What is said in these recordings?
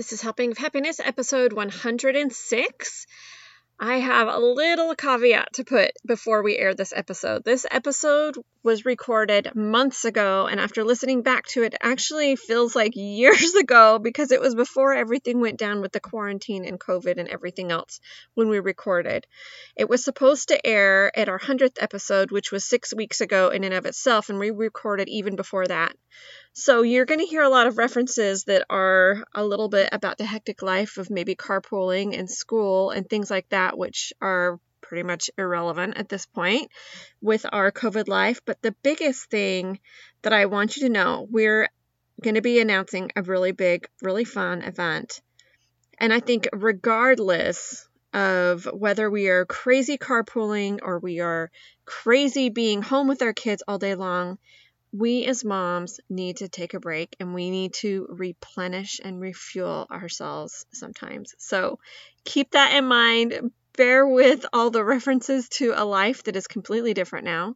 This is Helping of Happiness, episode 106. I have a little caveat to put before we air this episode. This episode was recorded months ago, and after listening back to it, actually feels like years ago because it was before everything went down with the quarantine and COVID and everything else when we recorded. It was supposed to air at our 100th episode, which was six weeks ago in and of itself, and we recorded even before that. So you're going to hear a lot of references that are a little bit about the hectic life of maybe carpooling and school and things like that, which are pretty much irrelevant at this point with our COVID life. But the biggest thing that I want you to know, we're going to be announcing a really big, really fun event. And I think, regardless of whether we are crazy carpooling or we are crazy being home with our kids all day long, we as moms need to take a break and we need to replenish and refuel ourselves sometimes. So keep that in mind. Bear with all the references to a life that is completely different now.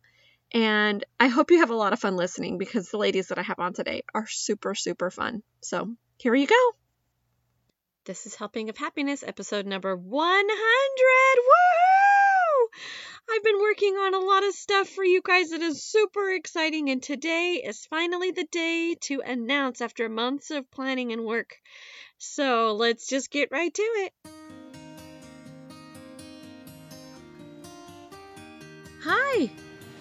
And I hope you have a lot of fun listening because the ladies that I have on today are super, super fun. So here you go. This is Helping of Happiness, episode number 100. Woo! Working on a lot of stuff for you guys that is super exciting, and today is finally the day to announce after months of planning and work. So let's just get right to it. Hi,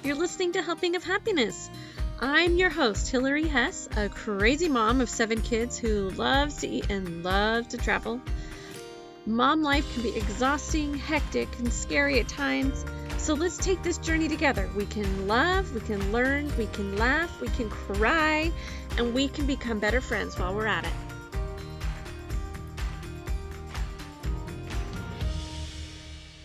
you're listening to Helping of Happiness. I'm your host, Hillary Hess, a crazy mom of seven kids who loves to eat and loves to travel. Mom life can be exhausting, hectic, and scary at times. So let's take this journey together. We can love, we can learn, we can laugh, we can cry, and we can become better friends while we're at it.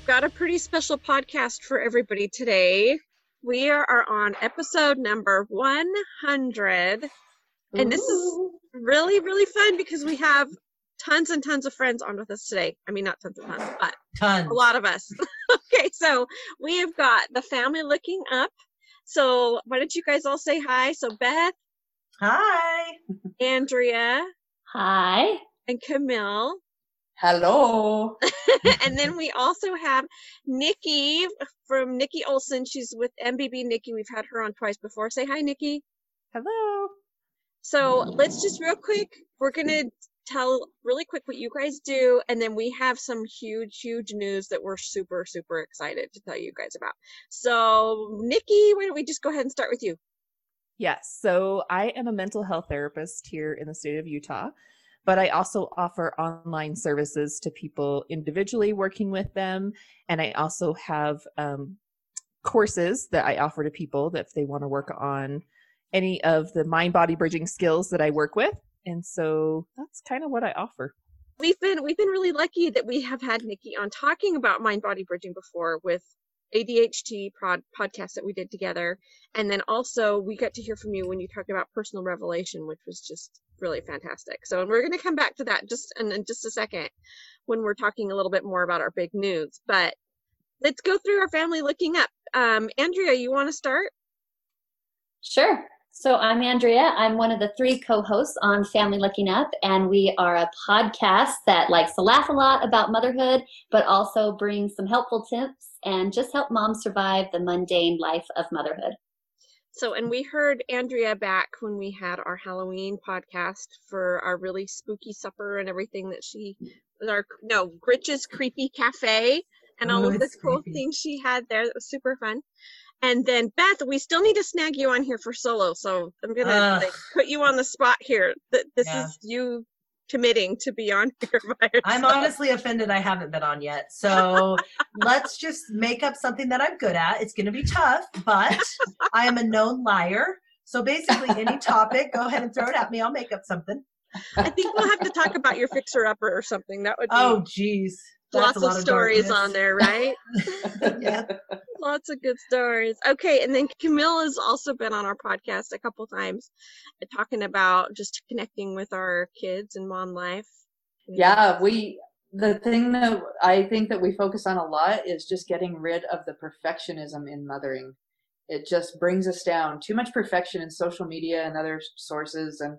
Got a pretty special podcast for everybody today. We are on episode number 100. And this is really, really fun because we have tons and tons of friends on with us today. I mean, not tons and tons, but tons. a lot of us. okay, so we have got the family looking up. So why don't you guys all say hi? So Beth. Hi. Andrea. Hi. And Camille. Hello. and then we also have Nikki from Nikki Olson. She's with MBB Nikki. We've had her on twice before. Say hi, Nikki. Hello. So let's just real quick, we're going to tell really quick what you guys do, and then we have some huge, huge news that we're super, super excited to tell you guys about. So, Nikki, why don't we just go ahead and start with you? Yes. So, I am a mental health therapist here in the state of Utah, but I also offer online services to people individually working with them. And I also have um, courses that I offer to people that if they want to work on any of the mind body bridging skills that I work with and so that's kind of what I offer. We've been we've been really lucky that we have had Nikki on talking about mind body bridging before with ADHD pod, podcast that we did together, and then also we got to hear from you when you talked about personal revelation, which was just really fantastic. So, and we're going to come back to that just in, in just a second when we're talking a little bit more about our big news. But let's go through our family looking up. Um, Andrea, you want to start? Sure. So I'm Andrea. I'm one of the three co-hosts on Family Looking Up, and we are a podcast that likes to laugh a lot about motherhood, but also bring some helpful tips and just help moms survive the mundane life of motherhood. So, and we heard Andrea back when we had our Halloween podcast for our really spooky supper and everything that she, was our no Gritch's Creepy Cafe and all oh, of the cool creepy. things she had there. That was super fun. And then Beth, we still need to snag you on here for solo. So I'm gonna uh, like, put you on the spot here. That this yeah. is you committing to be on here by. I'm honestly offended I haven't been on yet. So let's just make up something that I'm good at. It's gonna be tough, but I am a known liar. So basically any topic, go ahead and throw it at me. I'll make up something. I think we'll have to talk about your fixer upper or something. That would be Oh geez. Lots of stories on there, right? yeah. Lots of good stories. Okay, and then Camille has also been on our podcast a couple times uh, talking about just connecting with our kids and mom life. Yeah, we the thing that I think that we focus on a lot is just getting rid of the perfectionism in mothering. It just brings us down. Too much perfection in social media and other sources and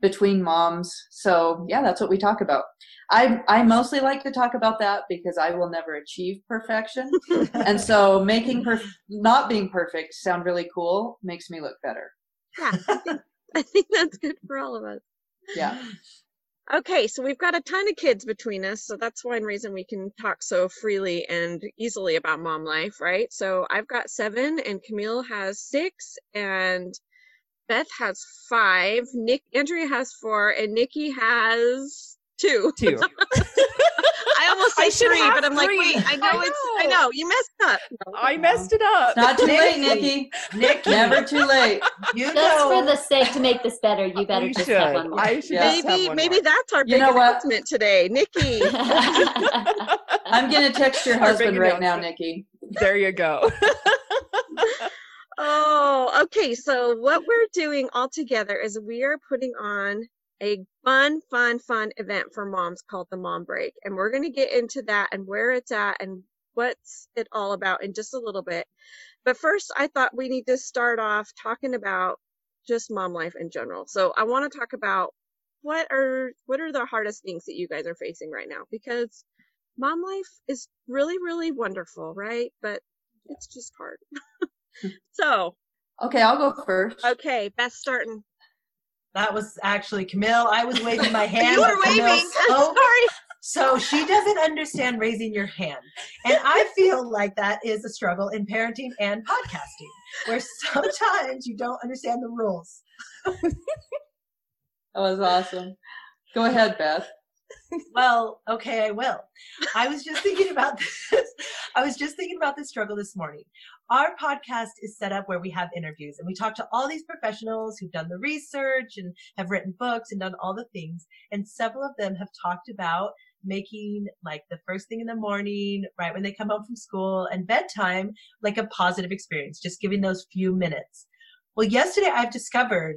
between moms. So yeah, that's what we talk about. I I mostly like to talk about that because I will never achieve perfection, and so making per not being perfect sound really cool makes me look better. Yeah, I think, I think that's good for all of us. Yeah. Okay, so we've got a ton of kids between us, so that's one reason we can talk so freely and easily about mom life, right? So I've got seven, and Camille has six, and Beth has five. Nick Andrea has four, and Nikki has two. Two. I almost I said three, but I'm like, wait, I know I it's I know. know you messed up. No, I messed it up. Not too late, Nikki. Nikki. Nikki, Never too late. you Just know. for the sake to make this better, you better We just should. have one more. I should Yeah. just have maybe one maybe more. that's our You big announcement today. Nikki. I'm gonna text your husband right now. Nikki. There you go. Oh, okay. So what we're doing all together is we are putting on a fun, fun, fun event for moms called the Mom Break. And we're going to get into that and where it's at and what's it all about in just a little bit. But first, I thought we need to start off talking about just mom life in general. So I want to talk about what are what are the hardest things that you guys are facing right now because mom life is really really wonderful, right? But it's just hard. so, Okay, I'll go first. Okay, Beth starting. That was actually Camille. I was waving my hand. you were waving. I'm sorry. So she doesn't understand raising your hand. And I feel like that is a struggle in parenting and podcasting, where sometimes you don't understand the rules. That was awesome. Go ahead, Beth. Well, okay, I will. I was just thinking about this. I was just thinking about this struggle this morning. Our podcast is set up where we have interviews and we talk to all these professionals who've done the research and have written books and done all the things. And several of them have talked about making like the first thing in the morning, right when they come home from school and bedtime, like a positive experience, just giving those few minutes. Well, yesterday I've discovered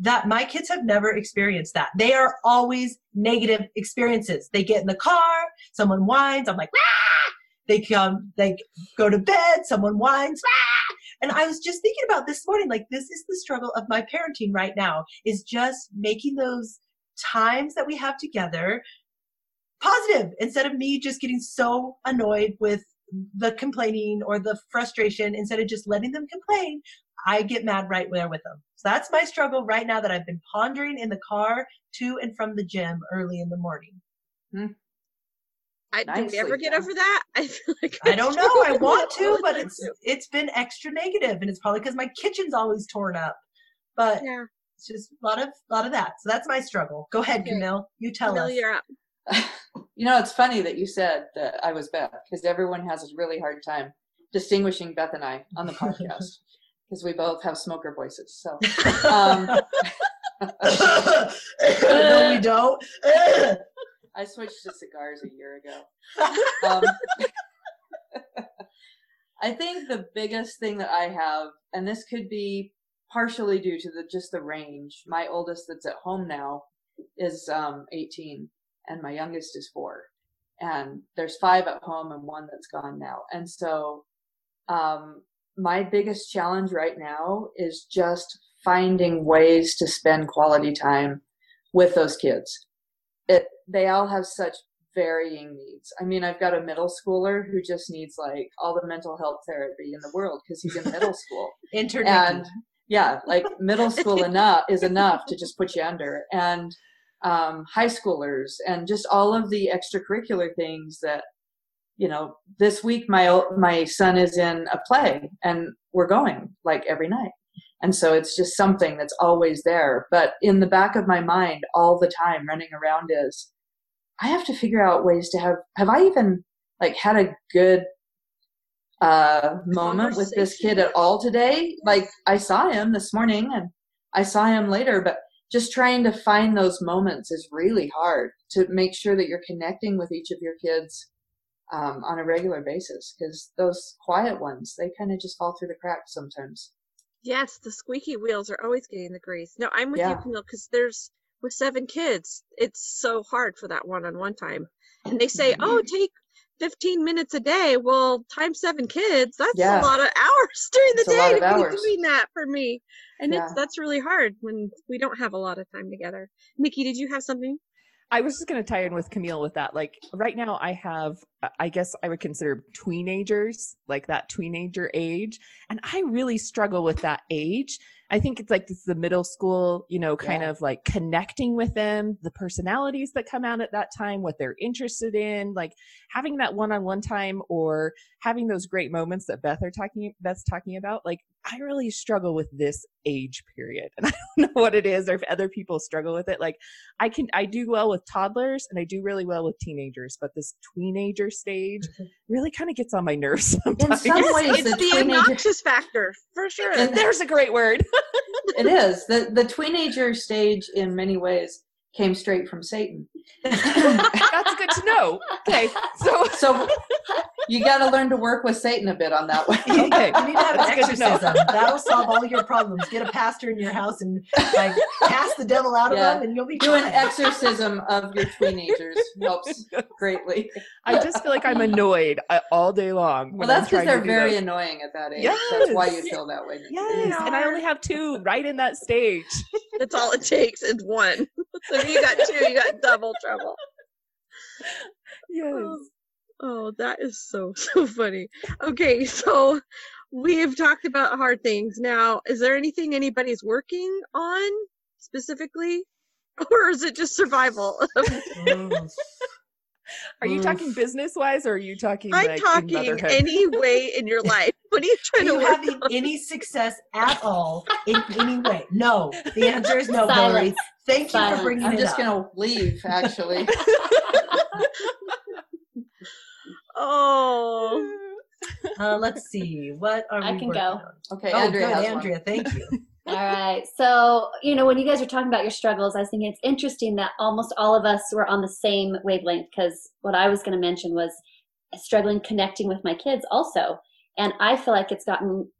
that my kids have never experienced that. They are always negative experiences. They get in the car, someone whines, I'm like, ah! They come, they go to bed, someone whines, ah! And I was just thinking about this morning, like this is the struggle of my parenting right now, is just making those times that we have together positive instead of me just getting so annoyed with the complaining or the frustration instead of just letting them complain I get mad right there with them. So that's my struggle right now that I've been pondering in the car to and from the gym early in the morning. I, did we ever get done. over that? I feel like I don't know. I want to, but it's it's been extra negative, and it's probably because my kitchen's always torn up. But yeah. it's just a lot of a lot of that. So that's my struggle. Go ahead, Okay. Camille. You tell Camille, us. you're up. You know, it's funny that you said that I was Beth because everyone has a really hard time distinguishing Beth and I on the podcast because we both have smoker voices. So, um, no, we don't. I switched to cigars a year ago. Um, I think the biggest thing that I have, and this could be partially due to the just the range. My oldest that's at home now is um, 18, and my youngest is four. And there's five at home and one that's gone now. And so, um, my biggest challenge right now is just finding ways to spend quality time with those kids. They all have such varying needs. I mean, I've got a middle schooler who just needs like all the mental health therapy in the world because he's in middle school. Enter and yeah, like middle school enough is enough to just put you under. And um, high schoolers and just all of the extracurricular things that you know this week my my son is in a play and we're going like every night and so it's just something that's always there but in the back of my mind all the time running around is i have to figure out ways to have have i even like had a good uh moment with this kid at all today? Like i saw him this morning and i saw him later but just trying to find those moments is really hard to make sure that you're connecting with each of your kids um, on a regular basis because those quiet ones they kind of just fall through the cracks sometimes. Yes, the squeaky wheels are always getting the grease. No, I'm with you, Camille, because there's with seven kids, it's so hard for that one-on-one time. And they say, "Oh, take 15 minutes a day. Well, times seven kids, that's Yeah. a lot of hours during the It's day to of be doing that for me. And Yeah. it's that's really hard when we don't have a lot of time together. Nikki, did you have something? I was just going to tie in with Camille with that. Like right now, I have, uh, I guess I would consider teenagers, like that teenager age. And I really struggle with that age. I think it's like this is the middle school, you know, kind Yeah. of like connecting with them, the personalities that come out at that time, what they're interested in, like having that one-on-one time or having those great moments that Beth are talking Beth's talking about. Like I really struggle with this age period. And I don't know what it is or if other people struggle with it. Like I can I do well with toddlers and I do really well with teenagers, but this teenager stage mm-hmm. really kind of gets on my nerves sometimes. some ways, it's the the teenager- obnoxious factor for sure. And- There's a great word. it is the the teenager stage in many ways came straight from Satan. That's good to know. Okay. So So you got to learn to work with Satan a bit on that one. You, Okay. you need to have an That's good exorcism. That'll solve all your problems. Get a pastor in your house and like cast the devil out of them, and you'll be Do an exorcism of your teenagers helps greatly. I just feel like I'm annoyed uh, all day long. Well, that's because they're very those. annoying at that age. That's why you feel that way. Yes, and I only have two right in that stage. That's all it takes is one. So if you got two, you got double trouble. Yes. Oh, that is so so funny. Okay, so we have talked about hard things. Now, is there anything anybody's working on specifically, or is it just survival? Are you talking business wise or are you talking I'm like talking motherhood? any way in your life. What are you Are trying to you work having on? any success at all in any way? No. The answer is no, Hillary. Silence. Thank you for bringing I'm it just up. gonna leave. Actually, Oh, Uh, let's see. What are I we can go. on? okay. Oh, Andrea good, has Andrea. Thank you. All right. So, you know, when you guys are talking about your struggles, I was thinking it's interesting that almost all of us were on the same wavelength because what I was going to mention was struggling connecting with my kids also. And I feel like it's gotten,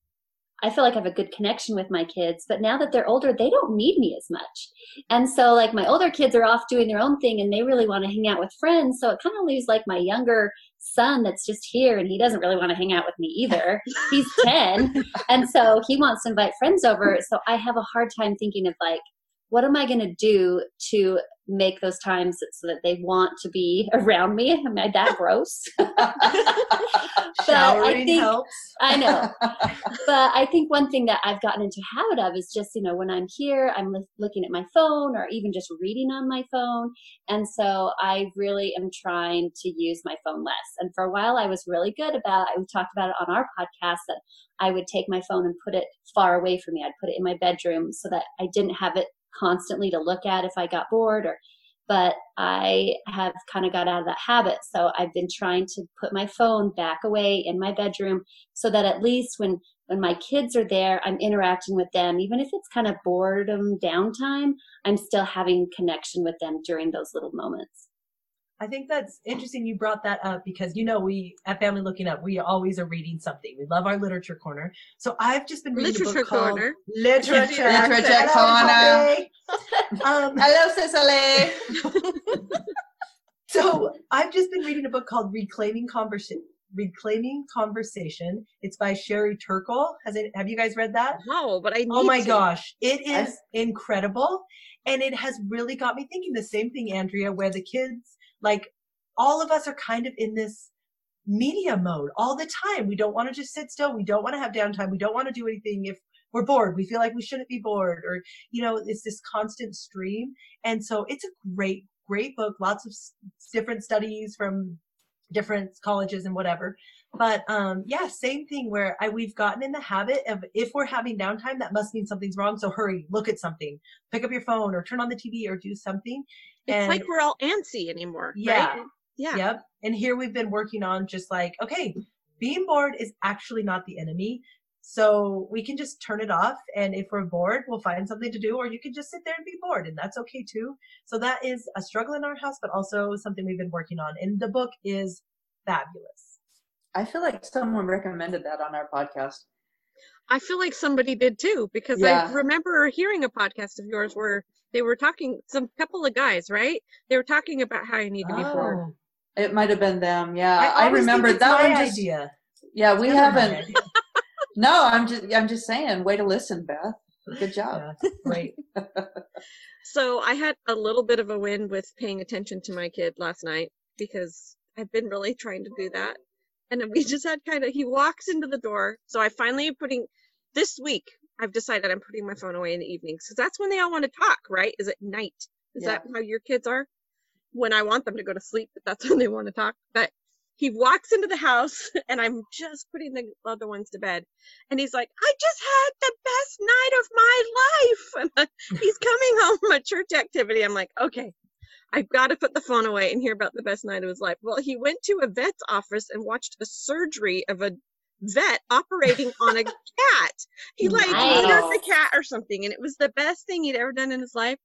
I feel like I have a good connection with my kids, but now that they're older, they don't need me as much. And so, like, my older kids are off doing their own thing and they really want to hang out with friends. So it kind of leaves like my younger son that's just here and he doesn't really want to hang out with me either. He's 10 and so he wants to invite friends over so i have a hard time thinking of like what am i going to do to make those times so that they want to be around me? Am i that gross? But I think- helps. i know. But i think one thing that i've gotten into habit of is just you know when i'm here i'm li- looking at my phone or even just reading on my phone. And so i really am trying to use my phone less. And for a while i was really good about i talked about it on our podcast that i would take my phone and put it far away from me. I'd put it in my bedroom so that i didn't have it constantly to look at if i got bored or but I have kind of got out of that habit. So I've been trying to put my phone back away in my bedroom so that at least when when my kids are there, I'm interacting with them, even if it's kind of boredom downtime, I'm still having connection with them during those little moments. I think that's interesting you brought that up because you know we at Family Looking Up we always are reading something. We love our literature corner. So I've just been reading a Literature book called corner. Literature, Literature Hello, Poppy. Um, Hello, Cicely. so I've just been reading a book called Reclaiming Conversation. Reclaiming Conversation. It's by Sherry Turkle. Has it? Have you guys read that? no, but I need Oh my to. gosh, it is I've- incredible. And it has really got me thinking the same thing, Andrea, where the kids, like all of us are kind of in this media mode all the time. We don't want to just sit still. We don't want to have downtime. We don't want to do anything if we're bored. We feel like we shouldn't be bored or, you know, it's this constant stream. And so it's a great, great book. Lots of s- different studies from different colleges and whatever. But um, yeah, same thing where I, we've gotten in the habit of if we're having downtime, that must mean something's wrong. So hurry, look at something, pick up your phone or turn on the TV or do something. It's And- like we're all antsy anymore. Yeah. Right? Yeah. Yep. And here we've been working on just like, okay, being bored is actually not the enemy. So we can just turn it off. And if we're bored, we'll find something to do, or you can just sit there and be bored. And that's okay too. So that is a struggle in our house, but also something we've been working on. And the book is fabulous. I feel like someone recommended that on our podcast. I feel like somebody did too because Yeah. I remember hearing a podcast of yours where they were talking some couple of guys, right? They were talking about how you need to be bored. Oh, It might have been them. Yeah, I, always think remember it's that my one. Just, idea. yeah, we Never haven't. No, I'm just I'm just saying. Way to listen, Beth. Good job. Yeah, great. So I had a little bit of a win with paying attention to my kid last night because I've been really trying to do that. And then we just had kind of, he walks into the door. So I finally am putting, this week, I've decided I'm putting my phone away in the evenings because that's when they all want to talk, right? Is it night. Is Yeah. that how your kids are? When I want them to go to sleep, but that's when they want to talk. But he walks into the house and I'm just putting the other ones to bed. And he's like, I just had the best night of my life. And uh, he's coming home from a church activity. I'm like, okay, I've got to put the phone away and hear about the best night of his life. Well, he went to a vet's office and watched a surgery of a vet operating on a cat. He like neutered the Nice. cat or something, and it was the best thing he'd ever done in his life.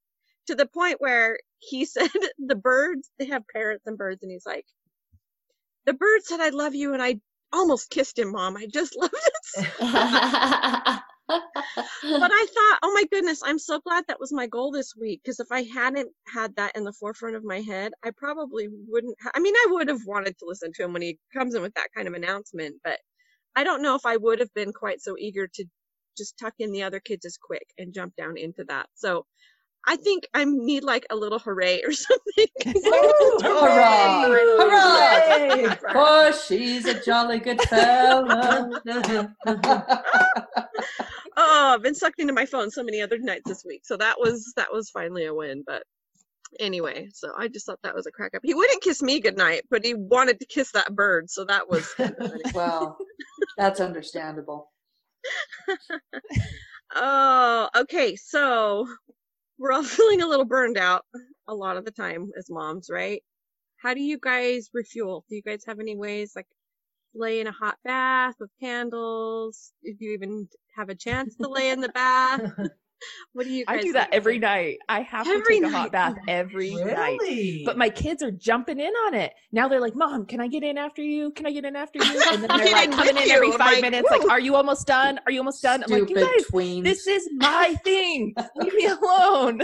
To the point where he said the birds they have parrots and birds, and he's like, the bird said I love you, and I almost kissed him, mom. I just loved it. So but I thought, oh my goodness, I'm so glad that was my goal this week. Because if I hadn't had that in the forefront of my head, I probably wouldn't. Ha- I mean, I would have wanted to listen to him when he comes in with that kind of announcement, but I don't know if I would have been quite so eager to just tuck in the other kids as quick and jump down into that. So I think I need like a little hooray or something. 'cause Woo, Hurrah! hooray! Hurrah! Oh, she's a jolly good fella. Oh, I've been sucked into my phone so many other nights this week. So that was that was finally a win. But anyway, so I just thought that was a crack up. He wouldn't kiss me goodnight, but he wanted to kiss that bird. So that was kind of well, that's understandable. Oh, okay. So we're all feeling a little burned out a lot of the time as moms, right? How do you guys refuel? Do you guys have any ways like lay in a hot bath with candles? Do you even have a chance to lay in the bath? What do you guys I do that like? every night. I have Every to take a night. hot bath every night. But my kids are jumping in on it. Now they're like, Mom, can I get in after you? Can I get in after you? And then I'll they're like coming in every you. I'm 5 like, minutes, like, Are you almost done? Are you almost done? I'm like, Stupid You guys, tweens. this is my thing. Leave me alone.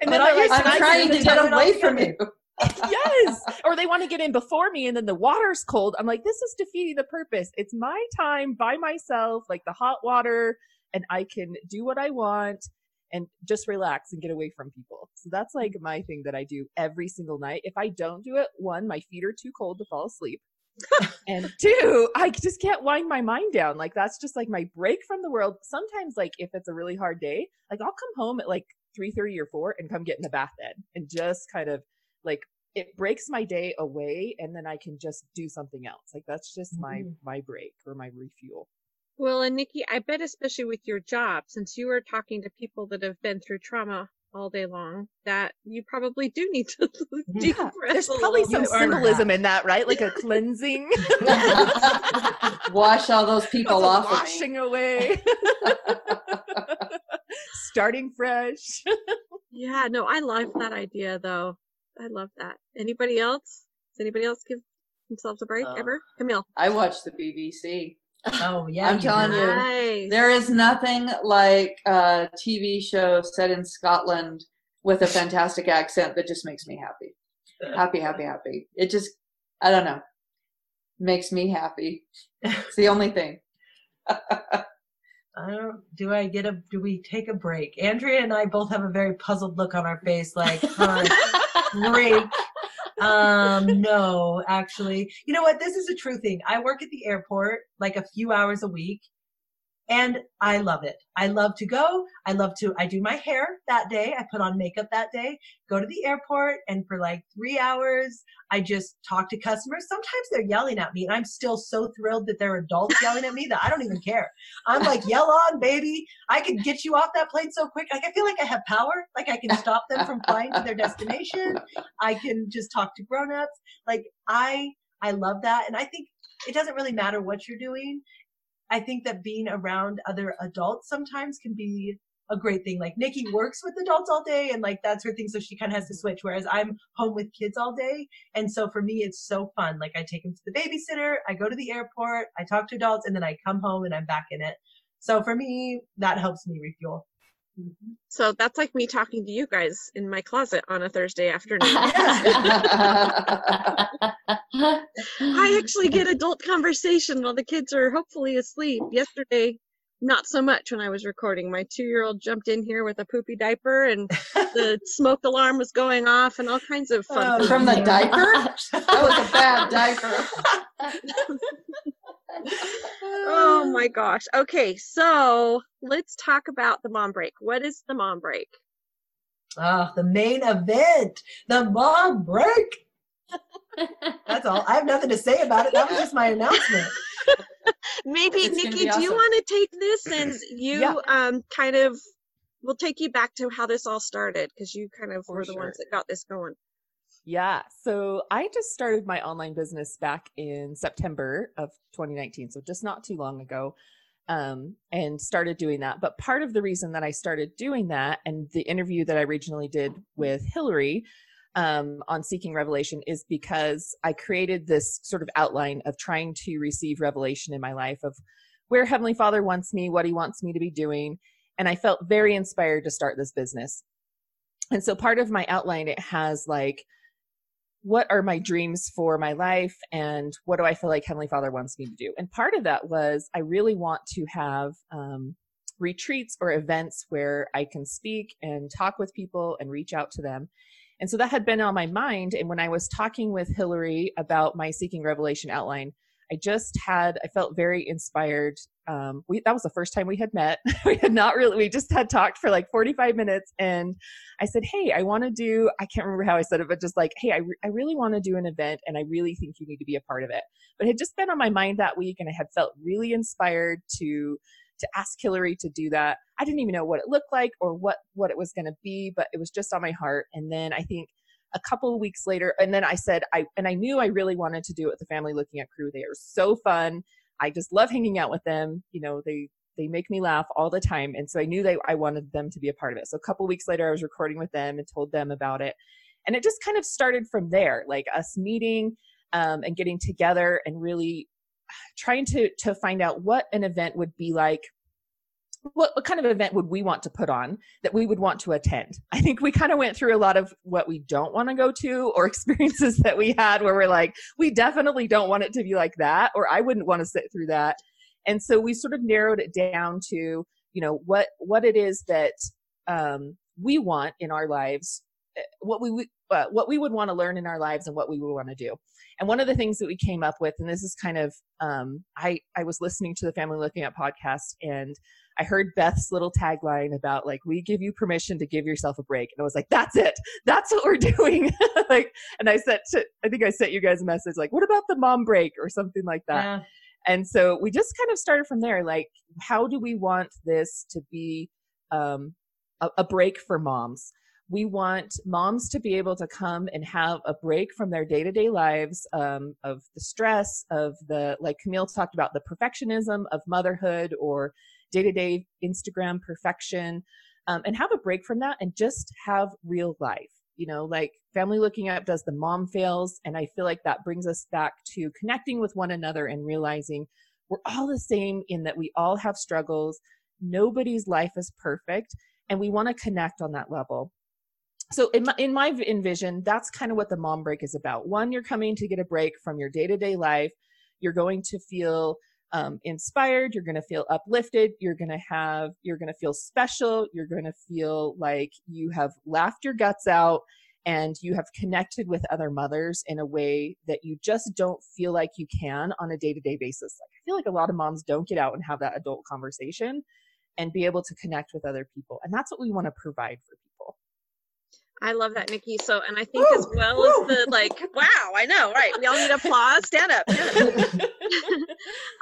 and then I they're like, used "Can I'm trying to get away from you. Yes. Or they want to get in before me and then the water's cold. I'm like this is defeating the purpose. It's my time by myself like the hot water and i can do what i want and just relax and get away from people. So that's mm. like my thing that i do every single night. If i don't do it one my feet are too cold to fall asleep. And two i just can't wind my mind down. Like that's just like my break from the world. Sometimes like if it's a really hard day like i'll come home at like 3.30 or 4 and come get in the bath then and just kind of like it breaks my day away and then i can just do something else. Like that's just my Mhm. my break or my refuel. Well, and Nikki, I bet especially with your job, since you are talking to people that have been through trauma all day long, that you probably do need to Yeah, decompress. there's probably some You earn symbolism in that right? Like a cleansing. Wash all those people That's a off of washing away. Starting fresh. Yeah, no, I love that idea though. I love that. Anybody else? Does anybody else give themselves a break Uh, ever? Camille. I watch the BBC. oh yeah, I'm telling do. you. There is nothing like a TV show set in Scotland with a fantastic accent that just makes me happy. Happy, happy, happy. It just, I don't know, makes me happy. It's the only thing. I don't. Do I get a? Do we take a break? Andrea and I both have a very puzzled look on our face, like huh, break. Um, no, actually, you know what? This is a true thing. I work at the airport like a few hours a week, and I love it. I love to go. I love to. I do my hair that day. I put on makeup that day. Go to the airport, and for like three hours, I just talk to customers. Sometimes they're yelling at me, and I'm still so thrilled that they're adults yelling at me that I don't even care. I'm like, yell on, baby. I can get you off that plane so quick. Like, I feel like I have power. Like, I can stop them from flying to their destination. I can just talk to grown-ups. Like, I, I love that. And I think it doesn't really matter what you're doing. I think that being around other adults sometimes can be a great thing. Like Nikki works with adults all day and like that's her thing. So she kind of has to mm-hmm. switch. Whereas I'm home with kids all day. And so for me, it's so fun. Like I take them to the babysitter, I go to the airport, I talk to adults and then I come home and I'm back in it. So for me, that helps me refuel. Mm-hmm. So that's like me talking to you guys in my closet on a Thursday afternoon. I actually get adult conversation while the kids are hopefully asleep. Yesterday, not so much when I was recording. My two year old jumped in here with a poopy diaper and the smoke alarm was going off and all kinds of fun. Oh. From the diaper? That was a bad diaper. oh my gosh. Okay, so let's talk about the mom break. What is the mom break? Oh, the main event, the mom break. That's all. I have nothing to say about it. That was just my announcement. Maybe It's Nikki, be do you want to take this since you Yeah. um kind of we'll take you back to how this all started because you kind of For were the ones that got this going. Yeah. So I just started my online business back in September of 2019. So just not too long ago. Um, and started doing that. But part of the reason that I started doing that and the interview that I originally did with Hillary um, on Seeking Revelation is because I created this sort of outline of trying to receive revelation in my life of where Heavenly Father wants me, what He wants me to be doing. And I felt very inspired to start this business. And so part of my outline, it has like, what are my dreams for my life and what do I feel like Heavenly Father wants me to do? And part of that was I really want to have um, retreats or events where I can speak and talk with people and reach out to them. And so that had been on my mind. And when I was talking with Hillary about my Seeking Revelation outline, I just had, I felt very inspired. Um, we, that was the first time we had met. we had not really, we just had talked for like 45 minutes. And I said, Hey, I want to do, I can't remember how I said it, but just like, Hey, I, re- I really want to do an event and I really think you need to be a part of it. But it had just been on my mind that week and I had felt really inspired to, to ask Hillary to do that. I didn't even know what it looked like or what, what it was going to be, but it was just on my heart. And then I think a couple of weeks later, and then I said, I, and I knew I really wanted to do it with the family looking at crew. They are so fun. I just love hanging out with them. You know, they, they make me laugh all the time. And so I knew they, I wanted them to be a part of it. So a couple weeks later, I was recording with them and told them about it. And it just kind of started from there, like us meeting um, and getting together and really trying to, to find out what an event would be like. What, what kind of event would we want to put on that we would want to attend? I think we kind of went through a lot of what we don't want to go to or experiences that we had where we're like, we definitely don't want it to be like that, or I wouldn't want to sit through that and so we sort of narrowed it down to you know what what it is that um, we want in our lives eh, what we uh, what we would want to learn in our lives and what we would want to do. And one of the things that we came up with and this is kind of um, i i was listening to the family looking at podcast and i heard beth's little tagline about like we give you permission to give yourself a break. And i was like that's it. That's what we're doing. Like and i said, to, i think i sent you guys a message like what about the mom break? or something like that. Yeah. and so we just kind of started from there like how do we want this to be um, a, a break for moms we want moms to be able to come and have a break from their day-to-day lives um, of the stress of the like camille talked about the perfectionism of motherhood or day-to-day instagram perfection um, and have a break from that and just have real life you know like family looking up does the mom fails? And i feel like that brings us back to connecting with one another and realizing we're all the same in that we all have struggles. Nobody's life is perfect and we want to connect on that level so in my, in my envision that's kind of what the mom break is about. One you're coming to get a break from your day-to-day life. You're going to feel um, inspired. You're going to feel uplifted. You're going to have you're going to feel special. You're going to feel like you have laughed your guts out and you have connected with other mothers in a way that you just don't feel like you can on a day-to-day basis. Like i feel like a lot of moms don't get out and have that adult conversation and be able to connect with other people. And that's what we want to provide for I love that, Nikki. So, and I think as well woo. as the like, wow, I know, right? We all need applause. Stand up. Stand up.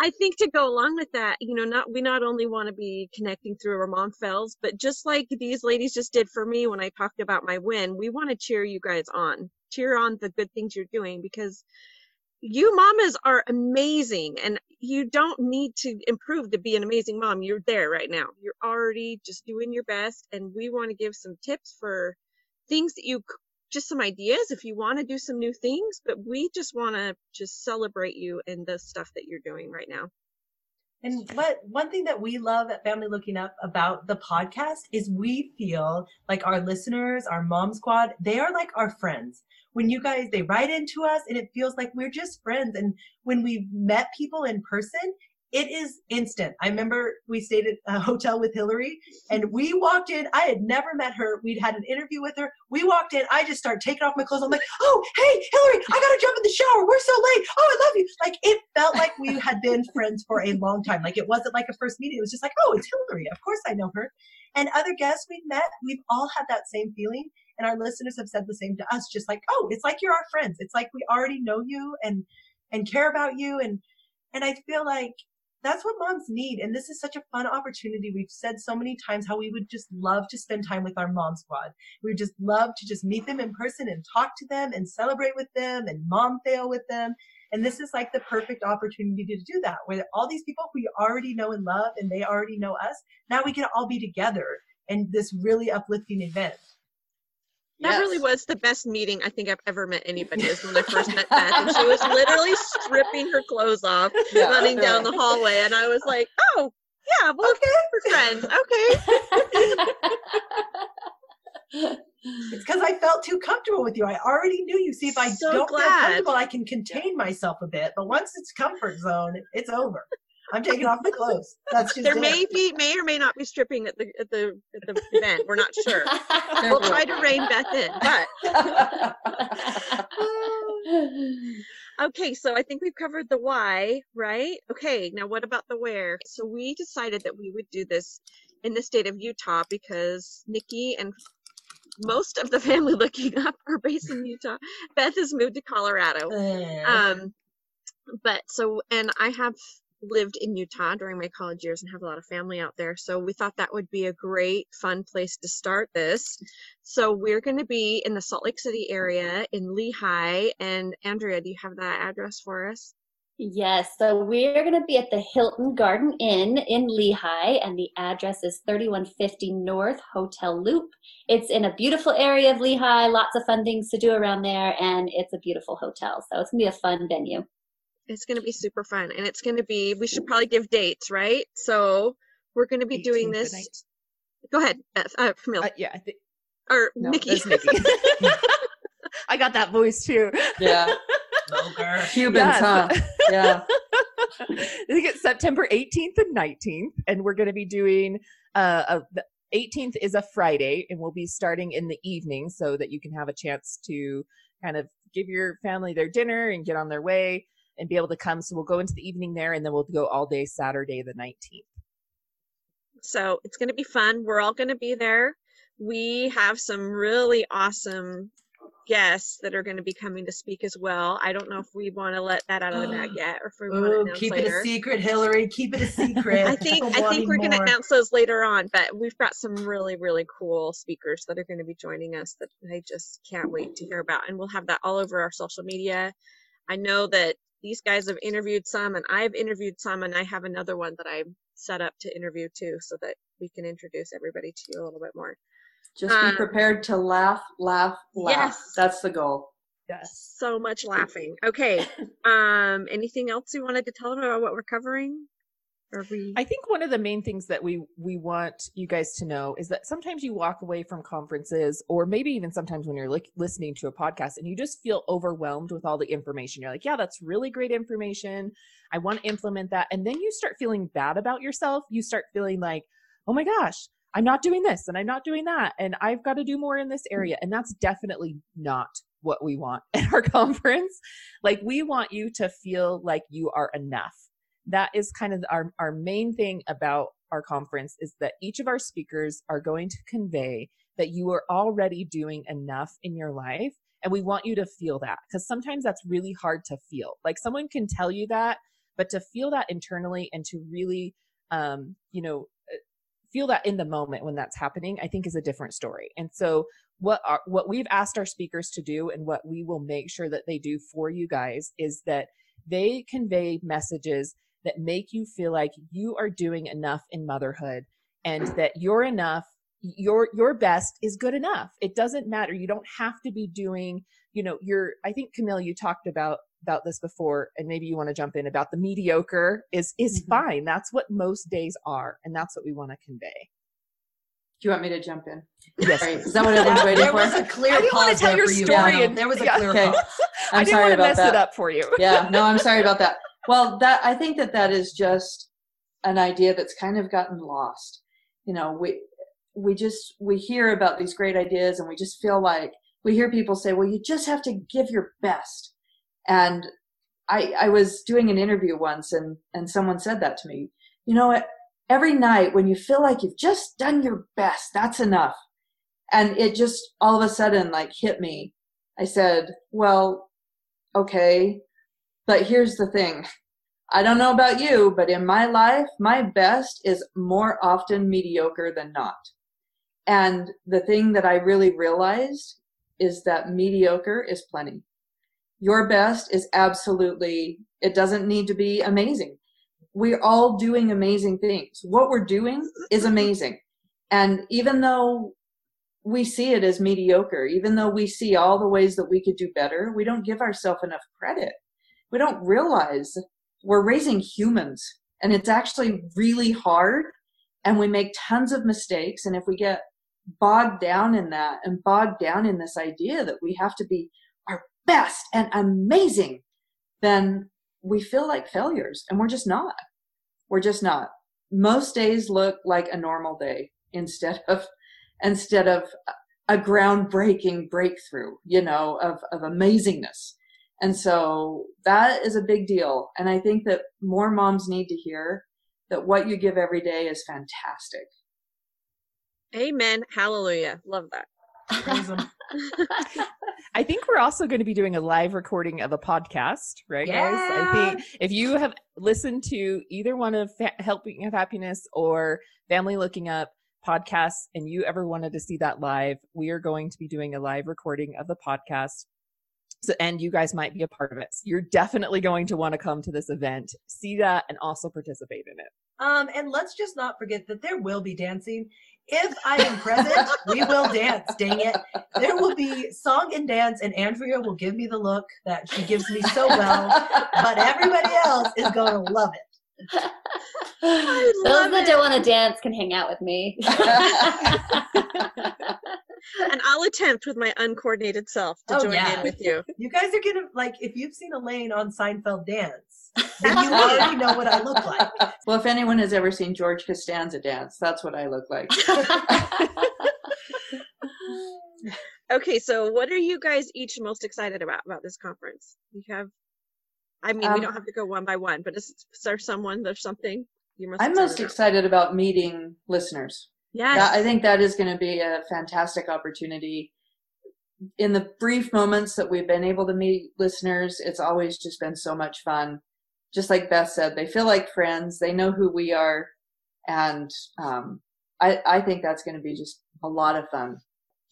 I think to go along with that, you know, not we not only want to be connecting through our mom fells, but just like these ladies just did for me when I talked about my win, we want to cheer you guys on, cheer on the good things you're doing because you mamas are amazing and you don't need to improve to be an amazing mom. You're there right now. You're already just doing your best. And we want to give some tips for things that you just some ideas if you want to do some new things, but we just want to just celebrate you and the stuff that you're doing right now. And what one thing that we love at Family Looking Up about the podcast is we feel like our listeners, our mom squad, they are like our friends. When you guys they write into us and it feels like we're just friends. And when we've met people in person, it is instant. I remember we stayed at a hotel with Hillary and we walked in. I had never met her. We'd had an interview with her. We walked in. I just started taking off my clothes. I'm like, oh, hey, Hillary, I got to jump in the shower. We're so late. Oh, I love you. Like it felt like we had been friends for a long time. Like it wasn't like a first meeting. It was just like, oh, it's Hillary. Of course I know her. And other guests we've met, we've all had that same feeling. And our listeners have said the same to us, just like, oh, it's like you're our friends. It's like we already know you and and care about you. And and I feel like that's what moms need. And this is such a fun opportunity. We've said so many times how we would just love to spend time with our mom squad. We would just love to just meet them in person and talk to them and celebrate with them and mom fail with them. And this is like the perfect opportunity to do that, where all these people who you already know and love and they already know us, now we can all be together in this really uplifting event. That really was the best meeting I think I've ever met anybody is when I first met Beth. And she was literally stripping her clothes off, Yeah, running down the hallway. And I was like, oh, yeah, well, okay. we're friends. Okay. It's because I felt too comfortable with you. I already knew you. See, if I So don't feel comfortable, I can contain myself a bit. But once it's comfort zone, it's over. I'm taking off my clothes. That's just There it. may be, may or may not be stripping at the at the at the event. We're not sure. We'll try to rein Beth in. But okay, so I think we've covered the why, right? Okay, now what about the where? So we decided that we would do this in the state of Utah because Nikki and most of the family looking up are based in Utah. Beth has moved to Colorado. Um, but so, and I have lived in Utah during my college years and have a lot of family out there. So we thought that would be a great, fun place to start this. So we're going to be in the Salt Lake City area in Lehi. And Andrea, do you have that address for us? Yes, so we're going to be at the Hilton Garden Inn in Lehi, and the address is 3150 North Hotel Loop. It's in a beautiful area of Lehi, lots of fun things to do around there, and it's a beautiful hotel. So it's going to be a fun venue. It's going to be super fun. And it's going to be, we should probably give dates, right? So we're going to be doing this. Go ahead, Beth, uh, Camille, Uh, yeah, I think or no, Nikki. that's Nikki. I got that voice too. yeah. Smoker. Cubans, Yes. huh? Yeah. I think it's September 18th and 19th, and we're going to be doing uh, a, the 18th is a Friday, and we'll be starting in the evening so that you can have a chance to kind of give your family their dinner and get on their way and be able to come. So we'll go into the evening there, and then we'll go all day Saturday the 19th. So it's going to be fun. We're all going to be there. We have some really awesome guests that are going to be coming to speak as well. I don't know if we want to let that out of the bag yet or if we want to Ooh, announce keep later. it a secret, Hillary. Keep it a secret. I think I think we're going to announce those later on, but we've got some really really cool speakers that are going to be joining us that I just can't wait to hear about, and we'll have that all over our social media. I know that these guys have interviewed some, and I've interviewed some, and I have another one that I'm set up to interview too, so that we can introduce everybody to you a little bit more. Just Um, be prepared to laugh, laugh, laugh. Yes. That's the goal. Yes. So much laughing. Okay. Um, anything else you wanted to tell them about what we're covering? We I think one of the main things that we we want you guys to know is that sometimes you walk away from conferences or maybe even sometimes when you're li- listening to a podcast and you just feel overwhelmed with all the information. You're like, yeah, that's really great information. I want to implement that. And then you start feeling bad about yourself. You start feeling like, "Oh my gosh, I'm not doing this and I'm not doing that and I've got to do more in this area." And that's definitely not what we want at our conference. Like we want you to feel like you are enough that is kind of our, our main thing about our conference is that each of our speakers are going to convey that you are already doing enough in your life and we want you to feel that because sometimes that's really hard to feel. Like someone can tell you that but to feel that internally and to really um, you know uh, feel that in the moment when that's happening i think is a different story. And so what are what we've asked our speakers to do and what we will make sure that they do for you guys is that they convey messages that make you feel like you are doing enough in motherhood and that you're enough your your best is good enough it doesn't matter you don't have to be doing you know you're i think camille you talked about about this before and maybe you want to jump in about the mediocre is is Mhm. fine that's what most days are and that's what we want to convey Do you want me to jump in? yes Right. Is that what everyone's waiting there for? was a clear I didn't wanna tell your you. story and- there was a yeah. clear Okay. pause. i I'm didn't sorry want to about mess that. it up for you yeah, no, I'm sorry about that. Well, that I think that that is just an idea that's kind of gotten lost. You know, we we just we hear about these great ideas and we just feel like we hear people say, "Well, you just have to give your best." And I I was doing an interview once and and someone said that to me. You know? Every night when you feel like you've just done your best, that's enough. And it just all of a sudden like hit me. I said, "Well, okay, but here's the thing. I don't know about you, but in my life, my best is more often mediocre than not. And the thing that I really realized is that mediocre is plenty. Your best is absolutely, it doesn't need to be amazing. We're all doing amazing things. What we're doing is amazing. And even though we see it as mediocre, even though we see all the ways that we could do better, we don't give ourselves enough credit. We don't realize we're raising humans and it's actually really hard and we make tons of mistakes. And if we get bogged down in that and bogged down in this idea that we have to be our best and amazing, then we feel like failures and we're just not. We're just not. Most days look like a normal day instead of instead of a groundbreaking breakthrough, you know, of, of amazingness. And so that is a big deal. And I think that more moms need to hear that what you give every day is fantastic. Amen. Hallelujah. Love that. I think we're also going to be doing a live recording of a podcast, right, guys? I think if you have listened to either one of Fa- Helping of Happiness or Family Looking Up podcasts and you ever wanted to see that live, we are going to be doing a live recording of the podcast. So, and you guys might be a part of it. So you're definitely going to want to come to this event, see that, and also participate in it. Um, and let's just not forget that there will be dancing. If I am present, we will dance. Dang it. There will be song and dance, and Andrea will give me the look that she gives me so well, but everybody else is going to love it. I Those that it. don't want to dance can hang out with me. And I'll attempt with my uncoordinated self to Oh, join yeah. in with you. You guys are going to, like, if you've seen Elaine on Seinfeld dance, then you already know what I look like. well, if anyone has ever seen George Costanza dance, that's what I look like. Okay, so what are you guys each most excited about about this conference? You have, I mean, we Um, don't have to go one by one, but is, is there someone, there's something you're most I'm excited most about? excited about meeting listeners. That, I think that is going to be a fantastic opportunity. In the brief moments that we've been able to meet listeners, it's always just been so much fun. Just like Beth said, they feel like friends. They know who we are, and um, I, I think that's going to be just a lot of fun.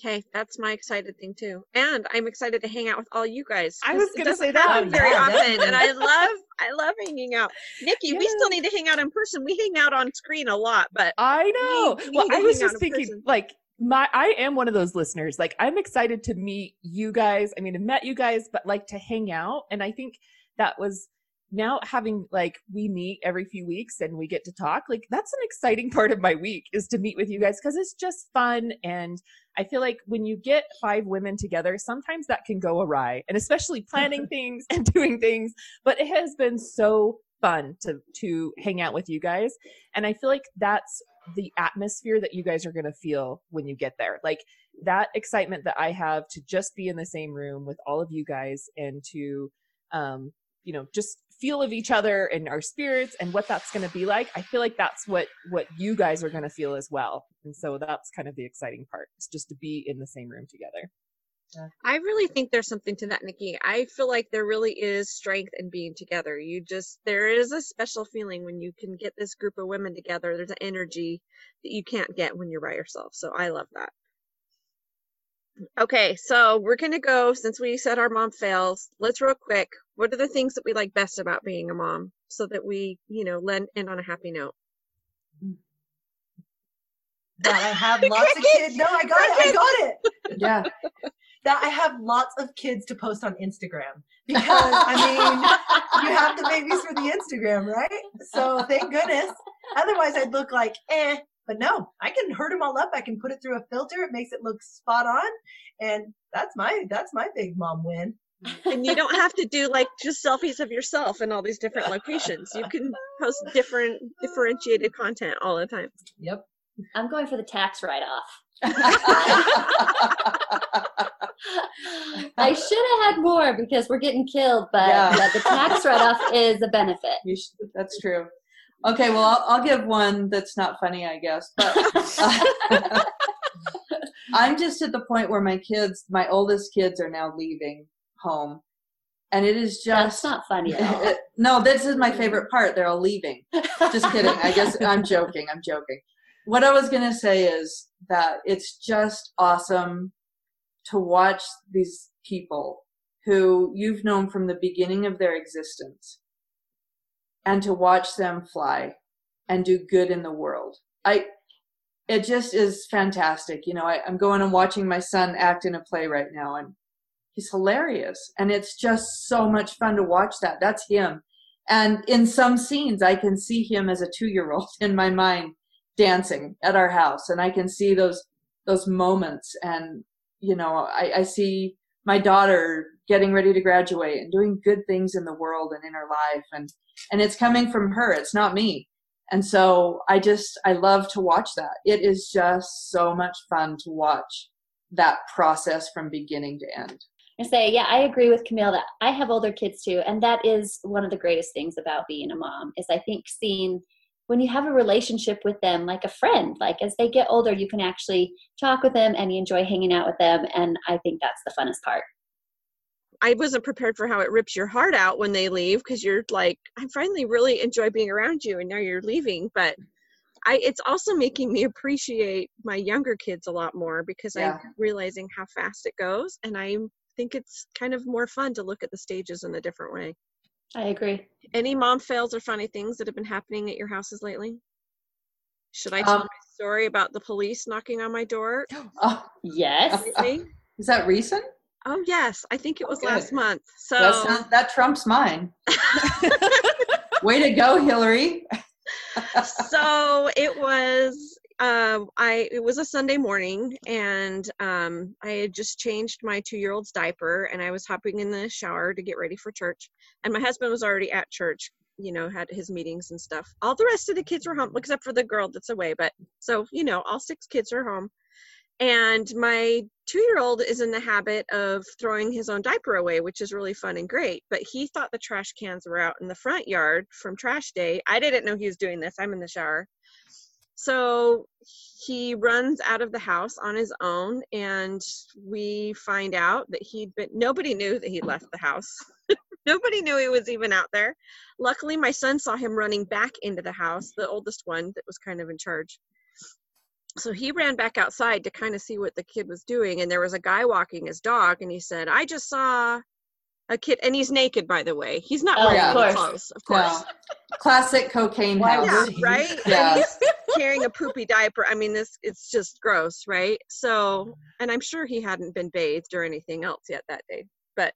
Okay, that's my excited thing too. And I'm excited to hang out with all you guys. I was gonna say that. Very often, and I love, I love hanging out. Nikki, we still need to hang out in person. We hang out on screen a lot, but I know. we well, I was just thinking, person. like, my I am one of those listeners. Like, I'm excited to meet you guys. I mean, I've met you guys, but like to hang out. And I think that was now having like we meet every few weeks and we get to talk. Like, that's an exciting part of my week is to meet with you guys because it's just fun. And I feel like when you get five women together, sometimes that can go awry, and especially planning things and doing things. But it has been so fun to to hang out with you guys and i feel like that's the atmosphere that you guys are going to feel when you get there like that excitement that i have to just be in the same room with all of you guys and to um you know just feel of each other and our spirits and what that's going to be like i feel like that's what what you guys are going to feel as well and so that's kind of the exciting part is just to be in the same room together I really think there's something to that, Nikki. I feel like there really is strength in being together. You just, there is a special feeling when you can get this group of women together. There's an energy that you can't get when you're by yourself. So I love that. Okay, so we're going to go, since we said our mom fails, let's real quick. What are the things that we like best about being a mom so that we, you know, land, end on a happy note? That I have lots of kids. No, I got it. I got it. Yeah. that I have lots of kids to post on Instagram because I mean you have the babies for the Instagram, right? So thank goodness. Otherwise, I'd look like eh. But no, I can hurt them all up. I can put it through a filter. It makes it look spot on, and that's my that's my big mom win. and you don't have to do like just selfies of yourself in all these different locations. You can post different differentiated content all the time. Yep. I'm going for the tax write off. I should have had more because we're getting killed, but, Yeah. the tax write off is a benefit. You should, that's true. Okay, well, I'll, I'll give one that's not funny, I guess. But uh, I'm just at the point where my kids, my oldest kids, are now leaving home, and it is That's just not funny at all. no. This is my favorite part. They're all leaving. Just kidding. I guess I'm joking. I'm joking. What I was gonna say is that it's just awesome to watch these people who you've known from the beginning of their existence and to watch them fly and do good in the world. I it just is fantastic. You know, I, I'm going and watching my son act in a play right now and he's hilarious. And it's just so much fun to watch that. That's him. And in some scenes I can see him as a two year old in my mind dancing at our house and I can see those those moments and you know, I, I see my daughter getting ready to graduate and doing good things in the world and in her life. And and it's coming from her it's not me. And so i just i love to watch that. It is just so much fun to watch that process from beginning to end. I say, yeah, I agree with Camille that I have older kids too, and that is one of the greatest things about being a mom. Is I think seeing when you have a relationship with them like a friend, like as they get older, you can actually talk with them and you enjoy hanging out with them, and I think that's the funnest part. I wasn't prepared for how it rips your heart out when they leave because you're like, I finally really enjoy being around you, and now you're leaving. But I, it's also making me appreciate my younger kids a lot more because Yeah. I'm realizing how fast it goes, and I think it's kind of more fun to look at the stages in a different way. I agree. Any mom fails or funny things that have been happening at your houses lately? Should I tell Um, my story about the police knocking on my door oh Yes. lately? is that recent Oh yes, I think it was Okay. last month. So That's not, that trumps mine way to go hillary so it was um i it was a sunday morning and um i had just changed my two year old's diaper and i was hopping in the shower to get ready for church and my husband was already at church you know had his meetings and stuff all the rest of the kids were home except for the girl that's away but so you know all six kids are home and my two year old is in the habit of throwing his own diaper away, which is really fun and great. But he thought the trash cans were out in the front yard from trash day. I didn't know he was doing this. I'm in the shower. So he runs out of the house on his own, and we find out that he'd been, nobody knew that he'd left the house. nobody knew he was even out there. Luckily, my son saw him running back into the house, the oldest one that was kind of in charge so he ran back outside to kind of see what the kid was doing and there was a guy walking his dog and he said i just saw a kid and he's naked by the way. He's not Oh, wearing of course. clothes of course. No. classic cocaine yeah right? Yeah. carrying a poopy diaper. I mean this it's just gross right? So and i'm sure he hadn't been bathed or anything else yet that day. But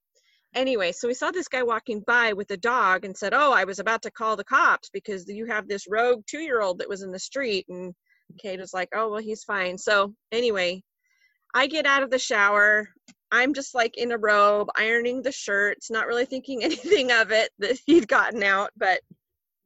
anyway so we saw this guy walking by with a dog and said oh i was about to call the cops because you have this rogue two year old that was in the street. And kate was like oh well he's fine. So anyway i get out of the shower i'm just like in a robe ironing the shirts not really thinking anything of it that he'd gotten out but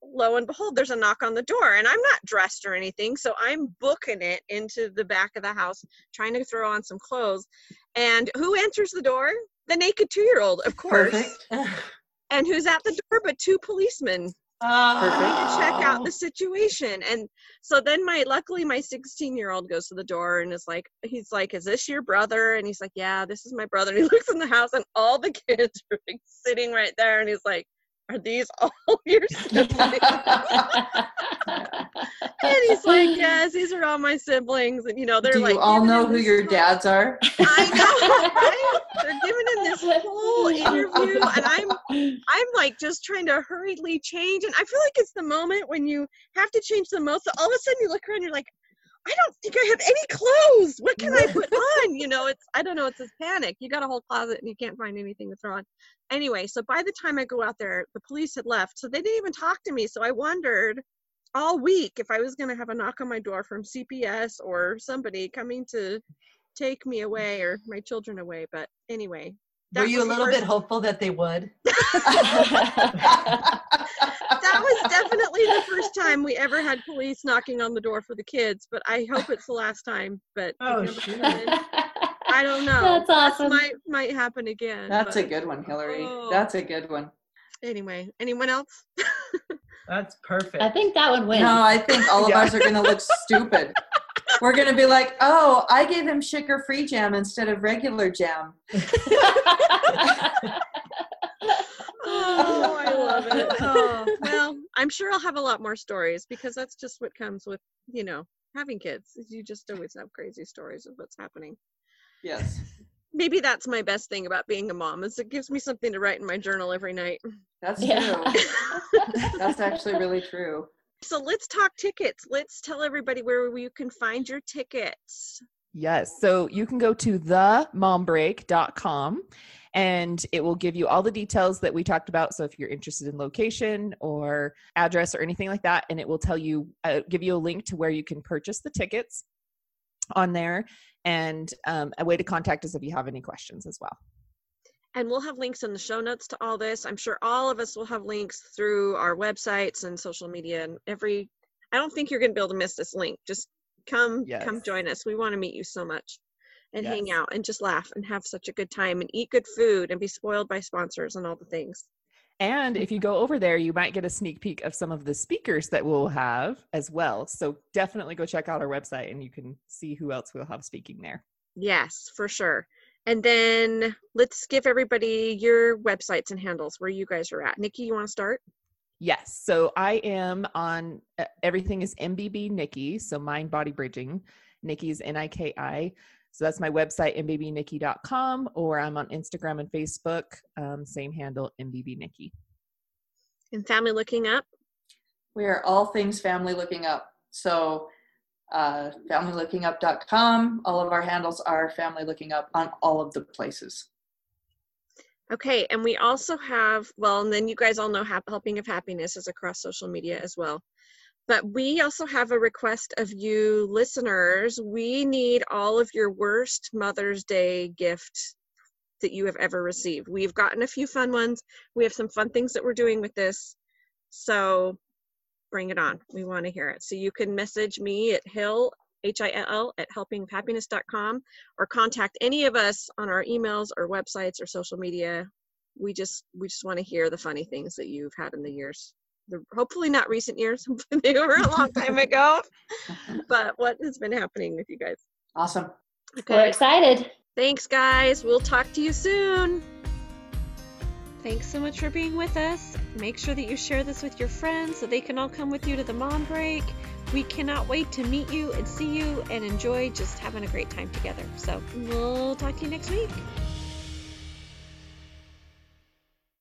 lo and behold, there's a knock on the door, and I'm not dressed or anything, so I'm booking it into the back of the house, trying to throw on some clothes. And who enters the door? The naked two year old, of course. perfect And who's at the door but two policemen Oh. to check out oh. the situation. And so then my luckily my 16 year old goes to the door and is like, he's like, Is this your brother? And he's like, Yeah, this is my brother. And he looks in the house and all the kids are like sitting right there and he's like, Are these all your siblings? And he's like, yes, these are all my siblings, and you know they're do like, you all know who your whole- dads are I know, right? They're giving him this whole interview, and I'm, I'm like just trying to hurriedly change, and I feel like it's the moment when you have to change the most. So all of a sudden, you look around, you're like, I don't think I have any clothes. What can I put on? You know, it's I don't know. It's this panic. You got a whole closet and you can't find anything to throw on. Anyway, so by the time I go out there, the police had left, so they didn't even talk to me. So I wondered all week if I was going to have a knock on my door from CPS or somebody coming to take me away or my children away. But anyway, Were you a little bit hopeful that they would? that was definitely the first time we ever had police knocking on the door for the kids, but I hope it's the last time. But Oh, never I don't know. That's awesome. might might happen again. That's a good one, Hillary. Oh. That's a good one. Anyway, anyone else? That's perfect. I think that would win. No, I think all of Yeah. us are going to look stupid. We're going to be like, oh, I gave him sugar free jam instead of regular jam. Oh, I love it. Oh, well, I'm sure I'll have a lot more stories because that's just what comes with, you know, having kids. You just always have crazy stories of what's happening. Yes, Maybe that's my best thing about being a mom is it gives me something to write in my journal every night. that's Yeah. true. That's actually really true. So let's talk tickets. Let's tell everybody where you can find your tickets. Yes. So you can go to themombreak.com and it will give you all the details that we talked about. So if you're interested in location or address or anything like that, and it will tell you, uh, give you a link to where you can purchase the tickets on there and um, a way to contact us if you have any questions as well. And we'll have links in the show notes to all this. I'm sure all of us will have links through our websites and social media and every I don't think you're going to be able to miss this link. Just come come join us. We want to meet you so much and hang out and just laugh and have such a good time and eat good food and be spoiled by sponsors and all the things. And if you go over there, you might get a sneak peek of some of the speakers that we'll have as well. So definitely go check out our website and you can see who else we'll have speaking there. Yes, for sure. And then let's give everybody your websites and handles where you guys are at. Nikki, you want to start? Yes. So I am on uh, everything is MBB Nikki. So mind body bridging. Nikki is N I K I. So that's my website, mbbnikki.com, or I'm on Instagram and Facebook. Um, same handle, MBB Nikki. And family looking up. We are all things family looking up. So, uh, familylookingup.com. All of our handles are family looking up on all of the places. Okay, and we also have, well, and then you guys all know Helping of Happiness is across social media as well. But we also have a request of you listeners. We need all of your worst Mother's Day gift that you have ever received. We've gotten a few fun ones. We have some fun things that we're doing with this. So bring it on. We want to hear it. So you can message me at Hill, H I L L, at helpinghappiness.com or contact any of us on our emails or websites or social media. We just we just want to hear the funny things that you've had in the years. The, hopefully not recent years. they were a long time ago. But what has been happening with you guys? Awesome. We're excited. Thanks guys. We'll talk to you soon. Thanks so much for being with us. Make sure that you share this with your friends so they can all come with you to the mom break. We cannot wait to meet you and see you and enjoy just having a great time together. So we'll talk to you next week.